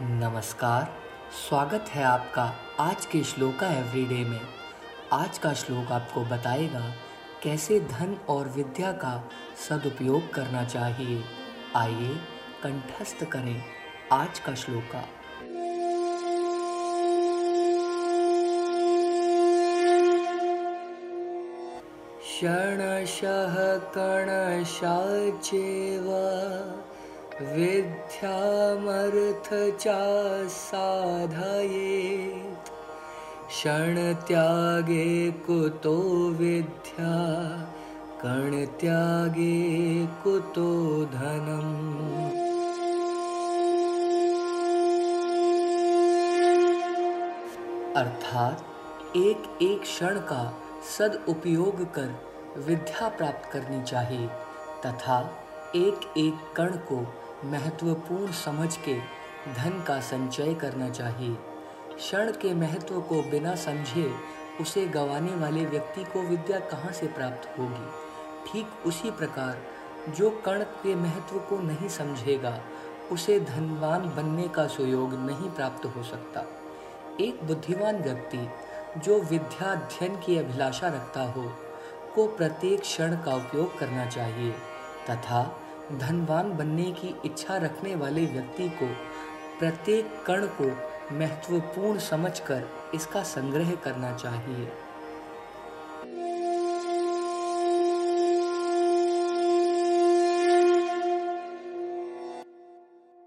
नमस्कार, स्वागत है आपका आज के श्लोका एवरीडे में। आज का श्लोक आपको बताएगा कैसे धन और विद्या का सदुपयोग करना चाहिए। आइए कंठस्थ करें आज का श्लोका क्षणशः कणशाचेव विद्यामर्थचा साधयेत् क्षणत्यागे कुतो विद्या, कणत्यागे कुतो धनम्। अर्थात एक एक क्षण का सदउपयोग कर विद्या प्राप्त करनी चाहिए, तथा एक एक कण को महत्वपूर्ण समझ के धन का संचय करना चाहिए। क्षण के महत्व को बिना समझे उसे गंवाने वाले व्यक्ति को विद्या कहाँ से प्राप्त होगी? ठीक उसी प्रकार, जो कण के महत्व को नहीं समझेगा, उसे धनवान बनने का सुयोग नहीं प्राप्त हो सकता। एक बुद्धिमान व्यक्ति, जो विद्याध्ययन की अभिलाषा रखता हो, को प्रत्येक क्षण का उपयोग करना चाहिए, तथा धनवान बनने की इच्छा रखने वाले व्यक्ति को प्रत्येक कण को महत्वपूर्ण समझकर इसका संग्रह करना चाहिए।